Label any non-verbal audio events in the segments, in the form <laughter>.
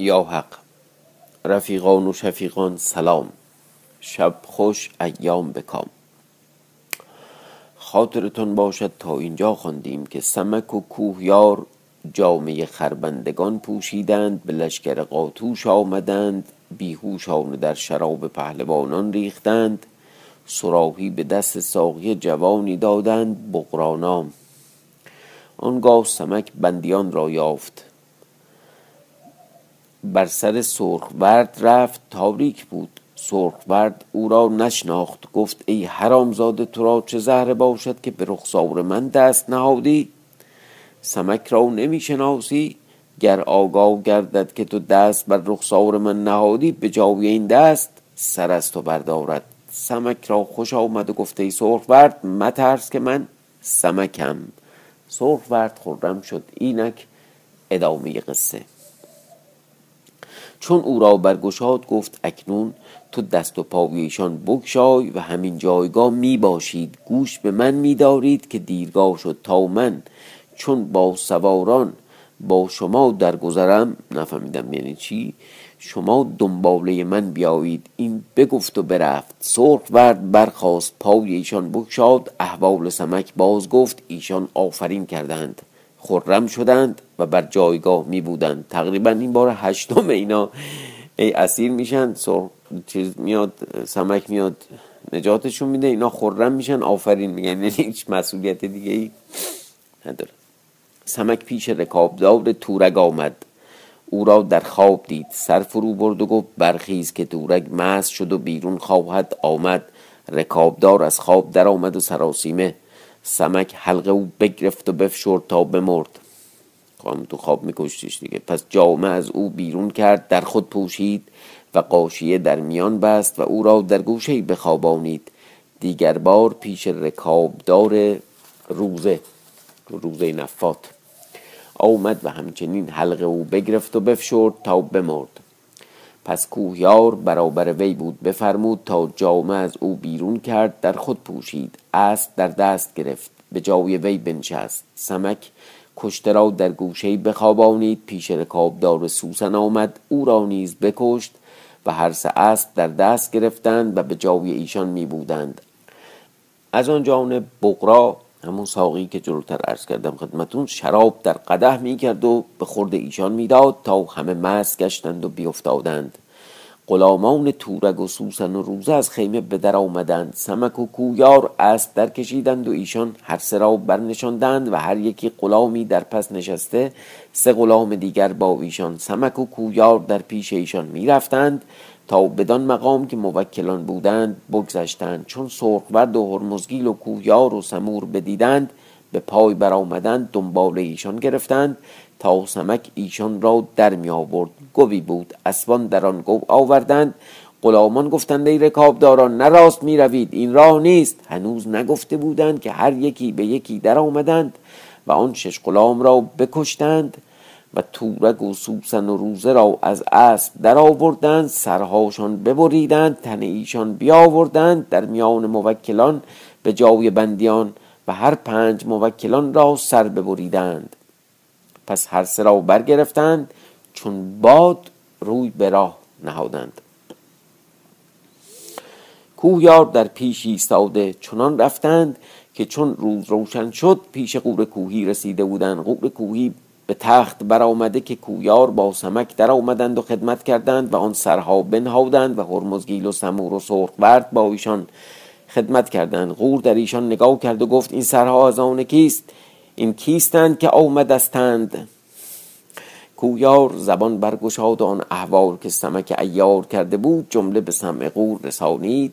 یا حق رفیقان و شفیقان سلام. شب خوش ایام بکام. خاطرتان باشد تا اینجا خواندیم که سمک و کوهیار جامعه خربندگان پوشیدند به لشکر قاتوش آمدند بیهوشان در شراب پهلوانان ریختند سراحی به دست ساقی جوانی دادند بغرانام. آنگاه سمک بندیان را یافت. بر سر سرخورد رفت تاریک بود. سرخورد او را نشناخت گفت ای حرامزاده تو را چه زهره باشد که به رخسار من دست نهادی؟ سمک را نمی شناسی گر آگاه گردد که تو دست بر رخسار من نهادی به جای این دست سر از تو بردارد. سمک را خوش آمد و گفته ای سرخورد مترس که من سمکم. سرخورد خرم شد اینک ادامه قصه. چون او را برگشاد گفت اکنون تو دست و پای ایشان بگشای و همین جایگاه می باشید. گوش به من می دارید که دیرگاه شد تا من. چون با سواران با شما درگذرم نفهمیدم یعنی چی؟ شما دنباله من بیایید. این بگفت و برفت. سرخ ورد برخواست پای ایشان بگشاد. احوال سمک باز گفت. ایشان آفرین کردند. خرم شدند و بر جایگاه می بودند. تقریبا این بار هشتم اینا. ای اسیر میشن چیز میاد سمک میاد نجاتشون میده اینا خرم میشن آفرین میگن. یعنی هیچ مسئولیت دیگه ای نداره. سمک پیش رکابدار تورگ آمد. او را در خواب دید. سر فرو برد و گفت برخیز که تورگ مست شد و بیرون خواهد آمد. رکابدار از خواب در آمد و سراسیمه. سمک حلقه او بگرفت و بفشرد تا بمرد. خواهم تو خواب میکشتیش دیگه. پس جامعه از او بیرون کرد در خود پوشید و قاشیه در میان بست و او را در گوشه بخوابانید. دیگر بار پیش رکابدار روزه روزه نفات آمد و همچنین حلقه او بگرفت و بفشرد تا بمرد. پس کوهیار برابر وی بود بفرمود تا جامه از او بیرون کرد در خود پوشید. اسب در دست گرفت به جای وی بنشست. سمک کشته را در گوشه بخوابانید پیش رکابدار سوسن آمد او را نیز بکشت و هر سه اسب در دست گرفتند و به جای ایشان می بودند از آن جانب بقرا همون ساقی که جلوتر عرض کردم خدمتون شراب در قده می کرد و به خورد ایشان می‌داد تا همه مست گشتند و بیافتادند. غلامان تورگ و سوسن و روزه از خیمه به در آمدند. سمک و کویار اسب در کشیدند و ایشان هر سه را برنشاندند و هر یکی غلامی در پس نشسته سه غلام دیگر با ایشان سمک و کویار در پیش ایشان می‌رفتند تا بدان مقام که موکلان بودند بگذشتند. چون سرخورد و هرمزگیل و کویار و سمور بدیدند به پای برآمدند دنبال ایشان گرفتند. تا سمک ایشان را در می آورد. گوی بود اسبان در آن گو آوردند. غلامان گفتند ای رکابداران نه راست می روید این راه نیست. هنوز نگفته بودند که هر یکی به یکی در آمدند و آن شش غلام را بکشتند و تورگ و سوسن و روزه را از اسب در آوردند سرهاشان ببریدند تن ایشان بیاوردند. در میان موکلان به جای بندیان و هر پنج موکلان را سر ببریدند. پس هر سه را برگرفتند چون باد روی به راه نهادند. کوهیار در پیش ایستاده چنان رفتند که چون روز روشن شد پیش قور کوهی رسیده بودند. قور کوهی به تخت برآمده که کویار با سمک در آمدند و خدمت کردند و آن سرها بنهادند و هرمزگیل و سمور و سرخورد با ایشان خدمت کردند. غور در ایشان نگاه کرد و گفت این سرها از آن کیست؟ این کیستند که آمدستند؟ کویار زبان برگشاد آن احوال که سمک ایار کرده بود جمله به سمع غور رسانید.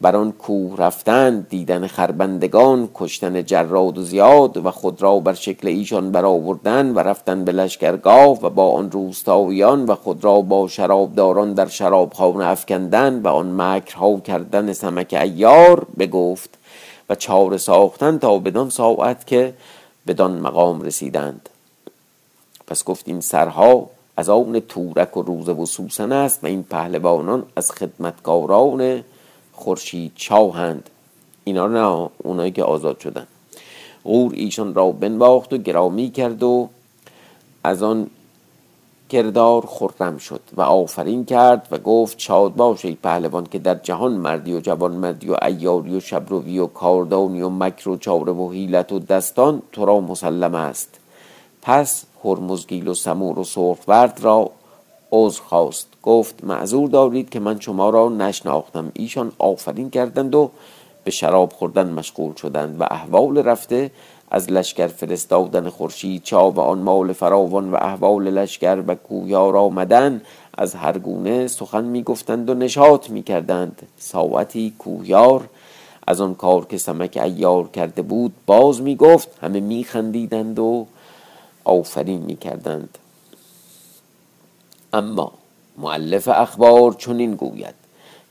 بر آن کوه رفتند دیدن خربندگان کشتن جراد و زیاد و خود را بر شکل ایشان برآوردن و رفتن به لشکرگاه و با آن روستاییان و خود را با شرابداران در شرابخانه افکندن و آن مکرها کردن سمک ایار بگفت و چاره ساختن تا بدان ساعت که بدان مقام رسیدند. پس گفت این سرها از آن تورک و روزه و سوسن است و این پهلوانان از خدمتکاران خورشید چاهند. اینا نه اونایی که آزاد شدن. غور ایشان را بنواخت و گرامی کرد و از آن کردار خرم شد و آفرین کرد و گفت شاد باش ای پهلوان که در جهان مردی و جوان مردی و ایاری و شبروی و کاردانی و مکر و چاره و حیلت و دستان تو را مسلم است. پس هرمزگیل و سمور و سرخورد را عذر خواست. گفت معذور دارید که من شما را نشناختم. ایشان آفرین کردند و به شراب خوردن مشغول شدند و احوال رفته از لشکر فرستادن خورشید چا و آن مال فراوان و احوال لشکر و کویار آمدن. از هر گونه سخن می گفتند و نشاط می کردند ساعتی کویار از آن کار که سمک ایار کرده بود باز می گفت همه می خندیدند و آفرین می کردند اما معلف اخبار چنین گوید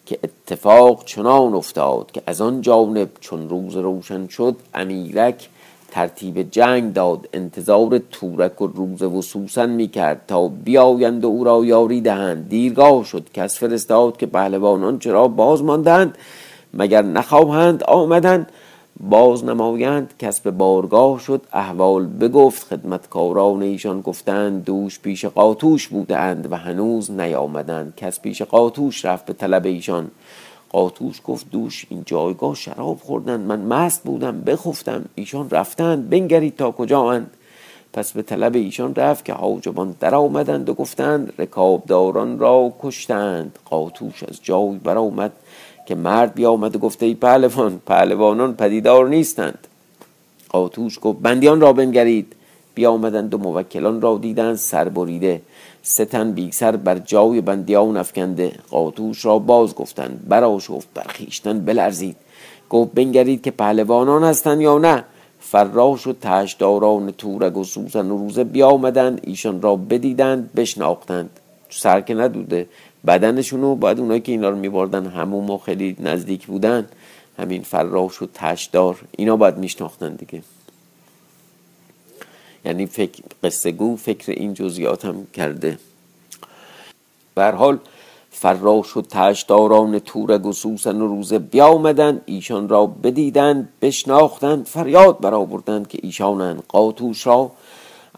که اتفاق چنان افتاد که از آن جانب چون روز روشن شد امیرک ترتیب جنگ داد انتظار تورک و روز و سوسن می کرد تا بیایند و او را یاری دهند. دیرگاه شد کس فرستاد که پهلوانان چرا باز ماندند. مگر نخواهند آمدند باز نمایند کس به بارگاه شد. احوال بگفت خدمتکاران ایشان گفتند دوش پیش قاتوش بودند و هنوز نیامدند. کس پیش قاتوش رفت به طلب ایشان. قاتوش گفت دوش این جایگاه شراب خوردند من مست بودم بخفتم ایشان رفتند. بنگرید تا کجا اند پس به طلب ایشان رفت که حاجبان در آمدند و گفتند رکابداران را کشتند. قاتوش از جای برآمد که مرد بیامد و گفته ای پهلوان پهلوانان پدیدار نیستند. قاتوش گفت بندیان را بنگرید. بیامدند و موکلان را دیدند سر بریده ستن بی سر بر جای بندیان افکنده. قاتوش را باز گفتند. براشفت برخیشتن بلرزید. گفت بنگرید که پهلوانان هستند یا نه. فراش و تشداران تورگ و سوزن و روزه بیامدند. ایشان را بدیدند بشناختند. سر که ندوده بدنشونو باید اونایی که اینا رو میبردن همون خیلی نزدیک بودن. همین فراش و تشدار اینا باید میشناختن دیگه. یعنی فکر قصه گو فکر این جزئیات هم کرده. به حال فراش و تشداران تورگ و و روزه بیامدند ایشان را بدیدند بشناختند فریاد برآوردند که ایشانند قاتوش را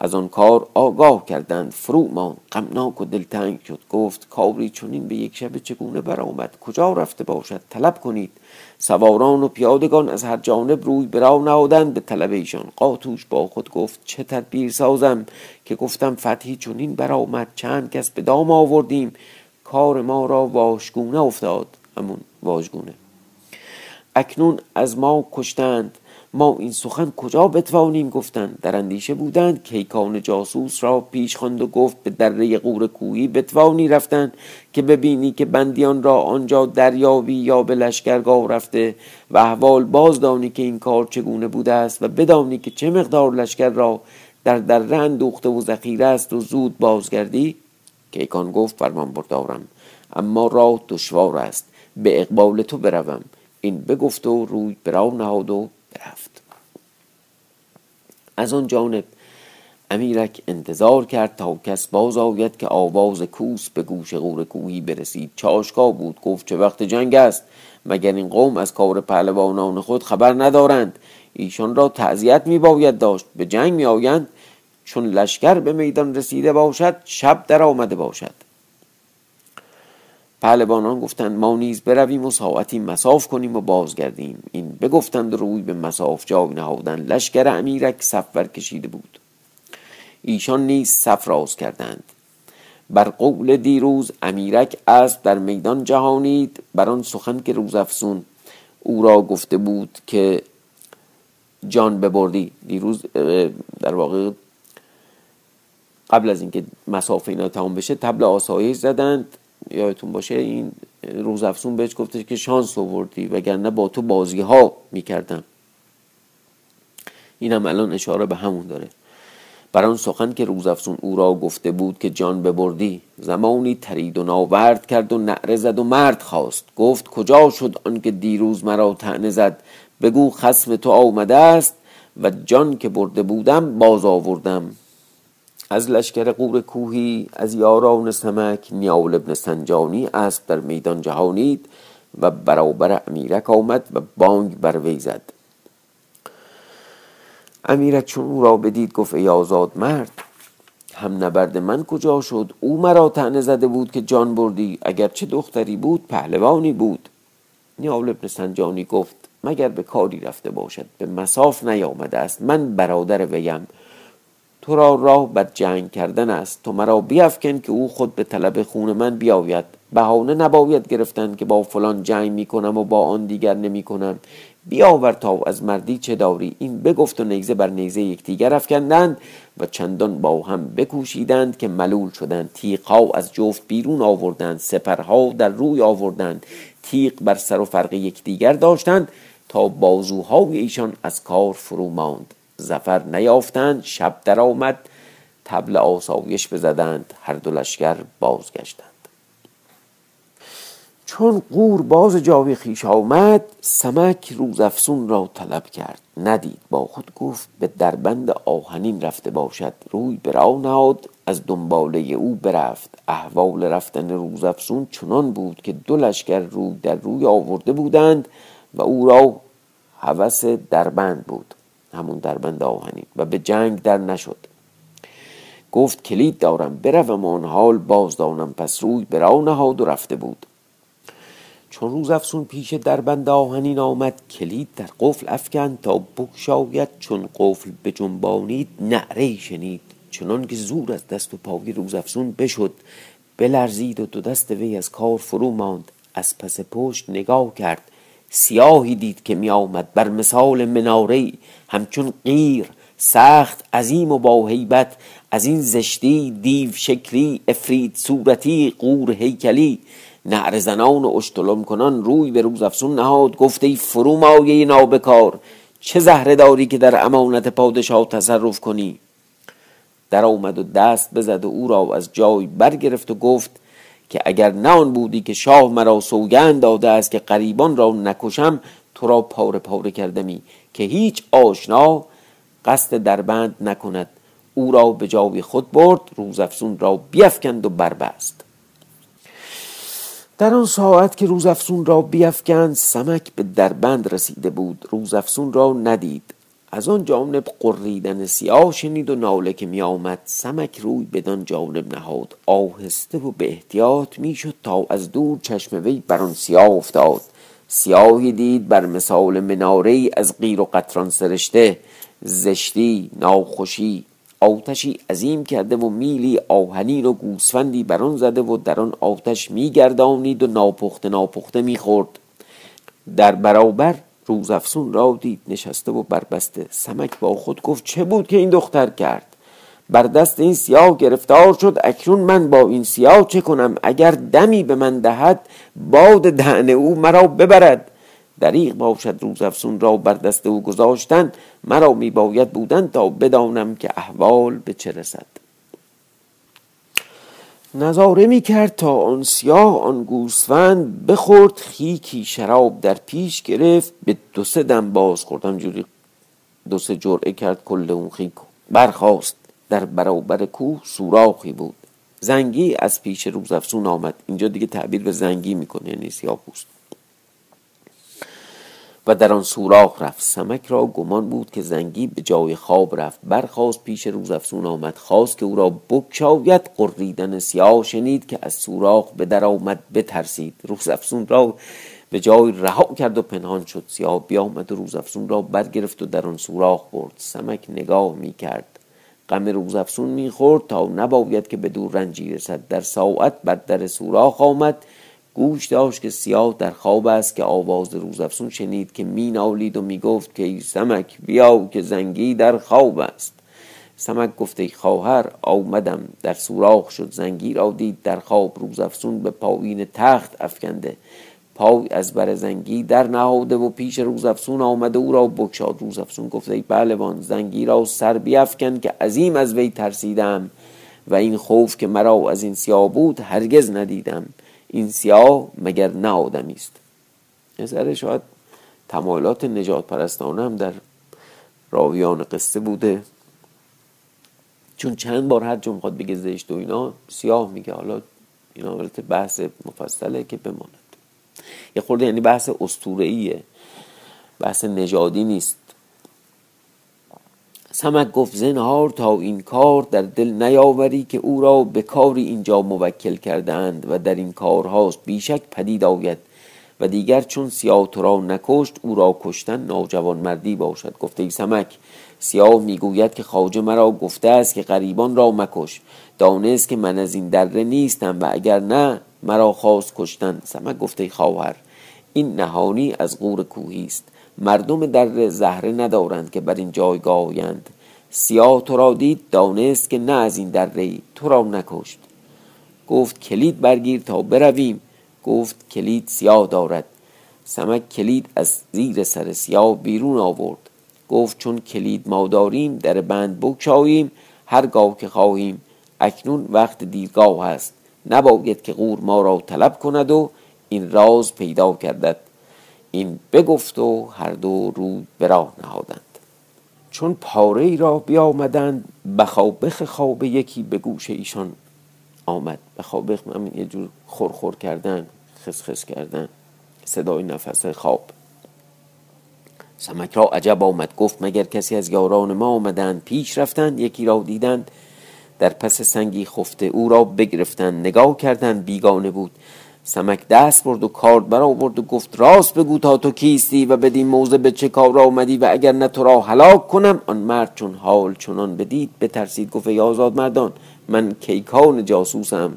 از آن کار آگاه کردند. فرو مان غمناک و دلتنگ شد. گفت کاری چنین به یک شب چگونه برآمد؟ کجا رفته باشد؟ طلب کنید. سواران و پیادگان از هر جانب روی برا نهادند به طلب ایشان. قاتوش با خود گفت چه تدبیر سازم که گفتم فتحی چنین برآمد. چند کس به دام آوردیم. کار ما را واشگونه افتاد. همون واژگونه. اکنون از ما کشتند. ما این سخن کجا بتوانیم گفتند در اندیشه بودند کیکان جاسوس را پیش خواند و گفت به دره قور کویی بتوانی رفتند که ببینی که بندیان را آنجا دریابی یا به لشکرگاه رفته و احوال بازدانی که این کار چگونه بوده است و بدانی که چه مقدار لشکر را در دره اندوخته و ذخیره است و زود بازگردی؟ کیکان گفت فرمان بردارم. اما راه دشوار است. به اقبال تو بروم. این بگفت و روی برا نهاد و برفت از آن جانب امیرک انتظار کرد تا کس باز آید که آواز کوس به گوش غور کوهی برسید. چاشکا بود گفت چه وقت جنگ است؟ مگر این قوم از کار پهلوانان خود خبر ندارند؟ ایشان را تعذیت می باید داشت. به جنگ می آیند چون لشکر به میدان رسیده باشد شب در آمده باشد. پهلوانان گفتند ما نیز برویم و ساعتی مساف کنیم و بازگردیم. این بگفتند روی به مساف جای نهادن. لشکر امیرک صف کشیده بود. ایشان نیز صف راز کردند. بر قول دیروز امیرک اسب در میدان جهانید. بر آن سخن که روز افسون او را گفته بود که جان ببردی. دیروز در واقع قبل از اینکه مسافه اینا تمام بشه تبل آسایش زدند. یادتون باشه این روزافسون بهش گفته که شانس آوردی وگرنه با تو بازی ها می‌کردم اینم الان اشاره به همون داره. بر سخن که روزافزون او را گفته بود که جان ببردی زمانی ترید و ناورد کرد و نعره زد و مرد خواست. گفت کجا شد آنکه دیروز مرا تعنه زد؟ بگو خسم تو آمده است و جان که برده بودم باز آوردم. از لشکر قور کوهی از یاران سمک نیال ابن سنجانی اسب در میدان جهانید و برابر امیرک آمد و بانگ بر وی زد. امیرک چون او را بدید گفت ای آزاد مرد هم نبرد من کجا شد؟ او مرا تنه زده بود که جان بردی. اگر چه دختری بود پهلوانی بود. نیال ابن سنجانی گفت مگر به کاری رفته باشد؟ به مساف نیامده است. من برادر ویم. تو را راه بر جنگ کردن است. تو مرا بیافکن که او خود به طلب خون من بیاید. بهانه نباید گرفتن که با فلان جنگ می‌کنم و با آن دیگر نمی‌کنم. بیاور تا از مردی چه داری. این بگفت و نیزه بر نیزه یکدیگر افکندند و چندان با هم بکوشیدند که ملول شدند. تیغها از جفت بیرون آوردند. سپرها در روی آوردند. تیغ بر سر و فرق یکدیگر داشتند تا بازوهای ایشان از کار فرو ماند. زفر نیافتند شب در آمد تبل آسایش بزدند هر دو لشکر بازگشتند. چون قور باز جاوی خیش آمد سمک روزافسون را طلب کرد. ندید با خود گفت به دربند آهنین رفته باشد. روی برا نهاد از دنباله او برفت. احوال رفتن روزافسون چنان بود که دو لشکر روی در روی آورده بودند و او را هوس دربند بود. همون دربند آهنین و به جنگ در نشد. گفت کلید دارم بروم آن حال باز دانم پس روی برا نهاد و رفته بود. چون روز افسون پیش دربند آهنین آمد کلید در قفل افکن تا بکشاید چون قفل به جنبانید نعره شنید. چنان که زور از دست و پای روز افسون بشد بلرزید و دو دست وی از کار فرو ماند. از پس پشت نگاه کرد سیاهی دید که می آمد بر مثال مناره همچون غیر سخت عظیم و با هیبت از این زشتی دیو شکلی افرید صورتی قور هیکلی. نعر زنان و اشتلم کنان روی به روز افسون نهاد گفته ای فرو مایه نابکار چه زهره داری که در امانت پادشاه تصرف کنی؟ در آمد و دست بزد و او را از جای برگرفت و گفت که اگر نه آن بودی که شاه مرا سوگند داده است که قریبان را نکشم تو را پاره پاره کردمی که هیچ آشنا قصد دربند نکند. او را به جای خود برد روزافزون را بیفکند و بربست. در آن ساعت که روزافزون را بیفکند سمک به دربند رسیده بود. روزافزون را ندید. از آن جانب قریدن سیاه شنید و ناله که می آمد سمک روی بدان جانب نهاد. آهسته و به احتیاط می شد تا از دور چشم وی بر آن سیاه افتاد. سیاهی دید بر مثال مناره از غیر و قطران سرشته. زشتی ناخوشی آتشی عظیم کرده و میلی آهنین و گوسفندی بر آن زده و در آن آتش میگردانید و ناپخته ناپخته می‌خورد. در برابر روزافسون را دید نشسته و بربسته سمک با خود گفت چه بود که این دختر کرد؟ بر دست این سیاه گرفتار شد. اکنون من با این سیاه چه کنم؟ اگر دمی به من دهد باد دهن او مرا ببرد. دریغ باشد روزافسون را بر دست او گذاشتن. مرا می باید بودن تا بدانم که احوال به چه رسد. نظاره می کرد تا آن سیاه آن گوسفند بخورد خیکی شراب در پیش گرفت به دو سه دم باز خوردم جوری دو سه جرعه کرد کل اون خیک برخواست در برابر کوه سوراخی بود. زنگی از پیش روزافزون آمد. اینجا دیگه تعبیر به زنگی می‌کنه یعنی سیاه پوست. و در آن سوراخ رفت. سمک را گمان بود که زنگی به جای خواب رفت. برخواست پیش روزافزون آمد. خواست که او را بکشاید. قریدن سیاه شنید که از سوراخ به در آمد. بترسید. روزافزون را به جای رها کرد و پنهان شد. سیاه بیامد و روزافزون را برگرفت و در آن سوراخ برد. سمک نگاه می کرد غم روزافزون می‌خورد تا نباید که به دور رنجی رسد. در ساعت بر در سوراخ آمد. گوش داشت که سیاه در خواب است که آواز روزافسون شنید که می نالید و می گفت که ای سمک بیا که زنگی در خواب است. سمک گفته خواهر آمدم. در سوراخ شد زنگی را دید در خواب. روز افسون به پایین تخت افکنده. پای از بر زنگی در نهاده و پیش روز افسون آمده او را بکشاد روز افسون گفته ای بلوان زنگی را سر بیافکن که عظیم از وی ترسیدم و این خوف که مرا از این سیاه بود هرگز ندیدم. این سیاه مگر نه آدمی است. نظر شاید تمایلات نجات پرستانه هم در راویان قصه بوده. چون چند بار هر جمع می‌خواد بگه زشت و اینا سیاه میگه. حالا اینا البته بحث مفصله که بماند. یه خورده یعنی بحث ایه بحث نژادی نیست. سمک گفت زنهار تا این کار در دل نیاوری که او را به کاری اینجا موکل کردند و در این کارهاست بیشک پدید آید و دیگر چون سیاه تو را نکشت او را کشتن ناجوان مردی باشد. گفته ای سمک سیاه می‌گوید که خواجه مرا گفته است که غریبان را مکش دانست که من از این دره نیستم و اگر نه مرا خواست کشتن. سمک گفته خواهر این نهانی از غور کوهی است. مردم در زهره ندارند که بر این جایگاه آیند. سیاه تو را دید دانست که نه از این دره ای تو را نکشت. گفت کلید برگیر تا برویم. گفت کلید سیاه دارد. سمک کلید از زیر سر سیاه بیرون آورد. گفت چون کلید ما داریم در بند بکشاییم هرگاه که خواهیم. اکنون وقت دیرگاه است. نباید که غور ما را طلب کند و این راز پیدا کردد این بگفت و هر دو روی به راه نهادند. چون پاره ای را بیامدند بخابخ خواب یکی به گوش ایشان آمد. بخابخ همین یه جور خورخور کردن خسخس کردن صدای نفس خواب. سمک را عجب آمد گفت مگر کسی از یاران ما آمدند؟ پیش رفتند یکی را دیدند. در پس سنگی خفته او را بگرفتند نگاه کردند بیگانه بود. سمک دست برد و کارد برآورد و گفت راست بگو تا تو کیستی و بدین موزه به چه کار آمدی و اگر نه تو را هلاک کنم. آن مرد چون حال چنان بدید بترسید گفت ای آزاد مردان من کیکان جاسوسم.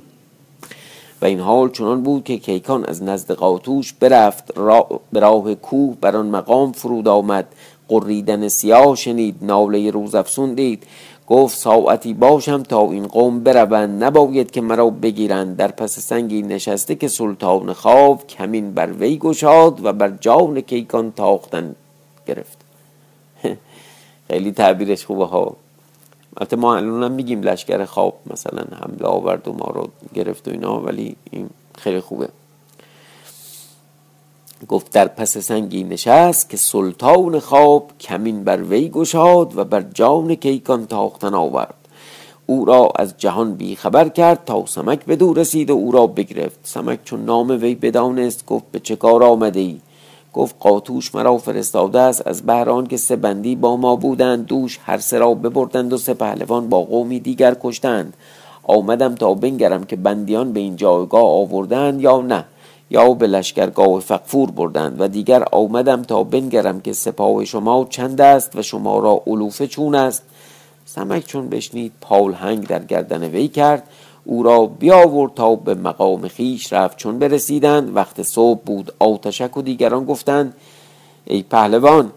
و این حال چنان بود که کیکان از نزد قاتوش برفت را به راه کوه بر آن مقام فرود آمد. قریدن سیاه شنید ناله روزافسون دید. گفت ساعتی باشم تا این قوم بروند. نباید که مرا بگیرند. در پس سنگی نشسته که سلطان خواب کمین بر وی گشاد و بر جان کیکان تاختن گرفت. <laughs> خیلی تعبیرش خوبه ها. البته ما الان میگیم لشکر خواب مثلا حمله آورد و ما رو گرفت و اینا ولی این خیلی خوبه. گفت در پس سنگی نشست که سلطان خواب کمین بر وی گشاد و بر جان کیکان تاختن آورد. او را از جهان بی خبر کرد تا سمک به دور رسید و او را بگرفت. سمک چون نام وی بدانست گفت به چه کار آمده ای گفت قاتوش مرا فرستاده است. از بهران که سه بندی با ما بودند دوش هر سه را ببردند و سه پهلوان با قومی دیگر کشتند. آمدم تا بنگرم که بندیان به این جایگاه آوردند یا نه. یا به لشکرگاه فقفور بردند و دیگر آمدم تا بنگرم که سپاه شما چند است و شما را علوفه چون است. سمک چون بشنید پالهنگ در گردن وی کرد. او را بیاورد تا به مقام خیش رفت. چون برسیدند وقت صبح بود. آتشک و دیگران گفتند ای پهلوان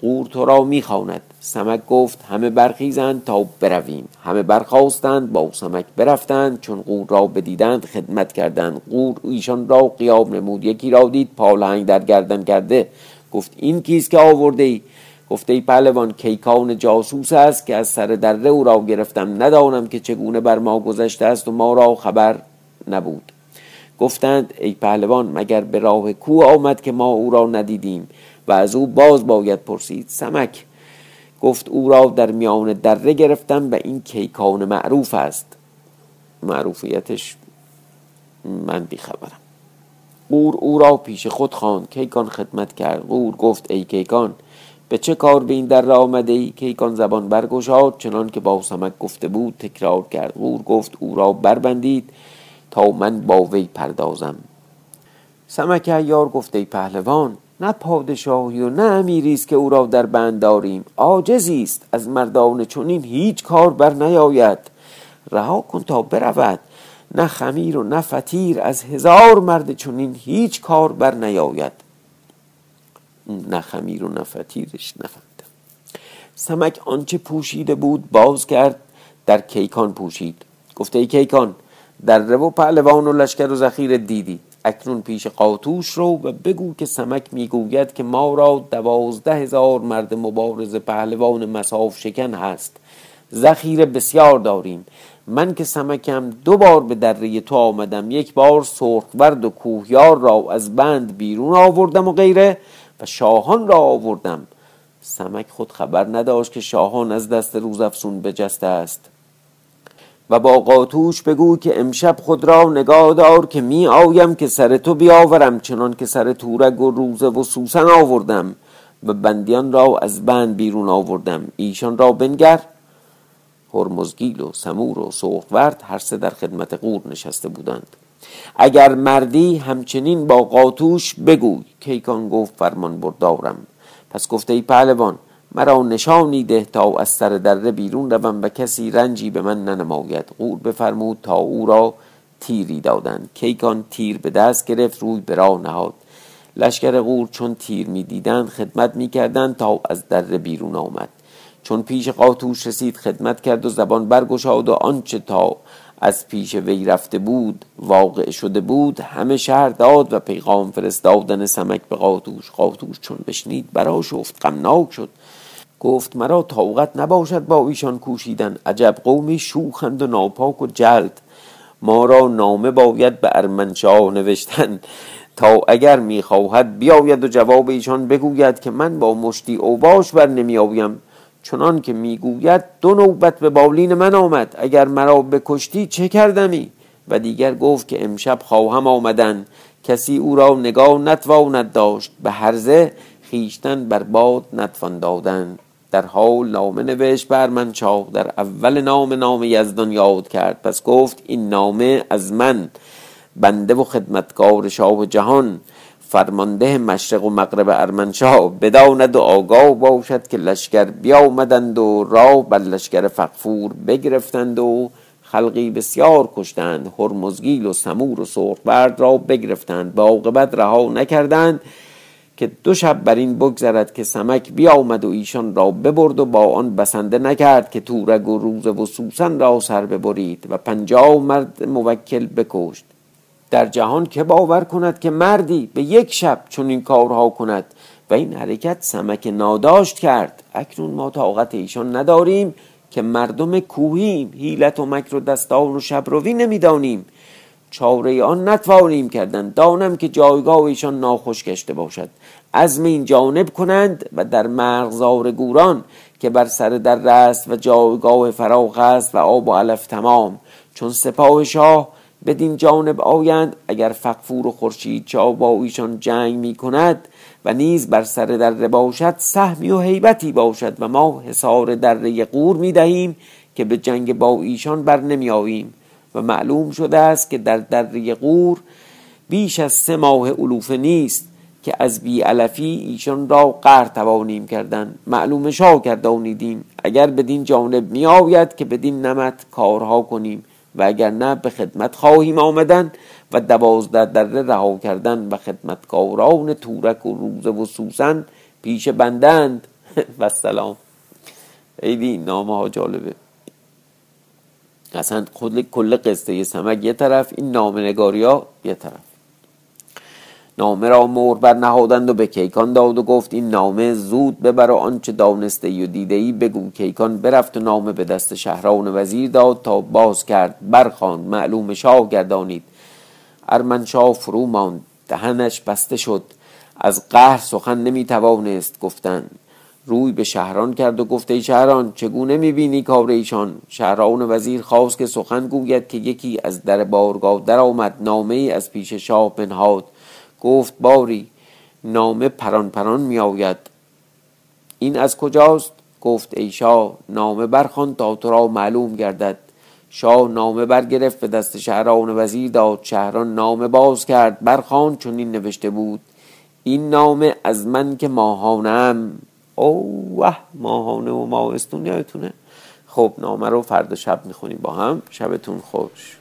قور تو را می‌خواند. سمک گفت همه برخیزند تا برویم. همه برخواستند با سمک برفتند چون قور را بدیدند خدمت کردند. قور ایشان را قیاب نمود یکی را دید پالنگ در گردن کرده. گفت این کیست که آورده ای؟ گفته ای پهلوان کیکان جاسوس است که از سر دره او را گرفتم. ندانم که چگونه بر ما گذشته است و ما را خبر نبود. گفتند ای پهلوان مگر به راه کو آمد که ما او را ندیدیم و از او باز باید پرسید. سمک گفت او را در میان دره گرفتم و این کیکان معروف است. معروفیتش من بیخبرم قور او را پیش خود خواند. کیکان خدمت کرد. قور گفت ای کیکان به چه کار به این در آمده ای؟ کیکان زبان برگشاد. چنان که با سمک گفته بود تکرار کرد. قور گفت او را بربندید تا من با وی پردازم. سمک ایار گفت ای پهلوان نه پادشاهی و نه امیری است که او را در بند داریم عاجزی است. از مردان چنین هیچ کار بر نیاید. رها کن تا برود. نه خمیر و نه فتیر از هزار مرد چنین هیچ کار بر نیاید. نه خمیر و نه فتیرش نفهمیدم سمک آنچه پوشیده بود باز کرد. در کیکان پوشید. گفته ای کیکان در و پهلوان و لشکر و ذخیره دیدی. اکنون پیش قاطوش رو و بگو که سمک می‌گوید که ما را دوازده هزار مرد مبارز پهلوان مساف شکن هست. ذخیره بسیار داریم. من که سمکم دو بار به دره تو آمدم یک بار سرخورد و کوهیار را از بند بیرون آوردم و غیره و شاهان را آوردم. سمک خود خبر نداشت که شاهان از دست روزافسون بجسته است. و با قاتوش بگو که امشب خود را نگاه دار که می آیم که سر تو بیاورم چنان که سر تورگ و روزه و سوسن آوردم و بندیان را از بند بیرون آوردم. ایشان را بنگر. هرمزگیل و سمور و سوخورد هر سه در خدمت قور نشسته بودند. اگر مردی همچنین با قاتوش بگوی کیکان گفت فرمان بردارم. پس گفته ای پهلوان مرا نشانی ده تا از سر دره بیرون روم و کسی رنجی به من ننماید. قور بفرمود تا او را تیری دادند کیکان تیر به دست گرفت روی به راه نهاد. لشکر قور چون تیر می‌دیدند خدمت می‌کردند تا از دره بیرون آمد. چون پیش قاتوش رسید خدمت کرد و زبان برگشاد و آنچه تا از پیش وی رفته بود واقع شده بود همه شهر داد و پیغام فرستادن سمک به قاتوش. قاتوش چون بشنید برا شفت غمناک شد. گفت مرا طاقت نباشد با ایشان کوشیدن. عجب قومی شوخند و ناپاک و جلد. ما را نامه باید به ارمنشاه نوشتن. تا اگر می‌خواهد بیاید و جواب ایشان بگوید که من با مشتی اوباش بر نمیآیم. چنان که می‌گوید دو نوبت به بالین من آمد. اگر مرا بکشتی چه کردمی؟ و دیگر گفت که امشب خواهم آمدن. کسی او را نگاه نتواند داشت. به هرزه خیشتن بر باد نتوان دادن. در حال نامه نوشت بر من چاق در اول نام نام یزدان یاد کرد. پس گفت این نامه از من بنده و خدمتکار شاه جهان فرمانده مشرق و مغرب ارمنشاه. بداند و آگاه باشد که لشکر بیامدند و راه بر لشکر فقفور بگرفتند و خلقی بسیار کشتند. هرمزگیل و سمور و سرخبرد را بگرفتند. با عاقبت رها نکردند. که دو شب بر این بگذرد که سمک بیامد و ایشان را ببرد و با آن بسنده نکرد که تورگ و روزه و سوسن را سر ببرید و پنجاه مرد موکل بکشت. در جهان که باور کند که مردی به یک شب چون این کارها کند و این حرکت سمک ناداشت کرد. اکنون ما طاقت ایشان نداریم که مردم کوهیم هیلت و مکر و دستان و شبروی نمی‌دانیم. چاره آن نتوانیم کردن. دانم که جایگاه ایشان ناخوش گشته باشد. از این جانب کنند و در مرغزار گوران که بر سر در است و جایگاه فراغ است و آب و علف تمام. چون سپاه شاه بدین جانب آیند اگر فقفور و خورشید چا با ایشان جنگ می کند و نیز بر سر دره باشد سهمی و حیبتی باشد و ما حصار دره قور می دهیم که به جنگ با ایشان بر نمی آییم. و معلوم شده است که در دره قور بیش از سه ماه علوفه نیست که از بی علفی ایشان را قهر توانیم کردن. معلوم شاه کردانیدیم اگر بدین جانب می آید که بدین نمت کارها کنیم و اگر نه به خدمت خواهیم آمدن و دوازده دره رها کردن و خدمتکاران تورک و روزه و سوسن پیش بندند. <laughs> و سلام. خیلی نامه ها جالبه. اصلا خود کل قصه سمک یه طرف این نامه نگاری ها یه طرف. نامه را مور بر نهادند و به کیکان داد و گفت این نامه زود ببر و آنچه دانسته و دیده ای بگو. کیکان برفت و نامه به دست شهران وزیر داد تا باز کرد. برخواند معلوم شاه گردانید. ارمنشاه فرو ماند دهنش بسته شد. از قهر سخن نمی توانست گفتن. روی به شهران کرد و گفت ای شهران چگونه می‌بینی کار ایشان؟ شهران وزیر خواست که سخن گوید که یکی از در بارگاه در آمد نامه ای از پیش شاه بنهاد گفت باری نامه پران پران می آید این از کجاست؟ گفت ای شاه نامه برخوان تا تو را معلوم گردد. شاه نامه برگرفت به دست شهران وزیر داد. شهران نامه باز کرد برخوان چون این نوشته بود این نامه از من که ماهانم. اوه ماهانه و ماهستون یادتونه خب نامه رو فردا شب می‌خونیم با هم. شبتون خوش.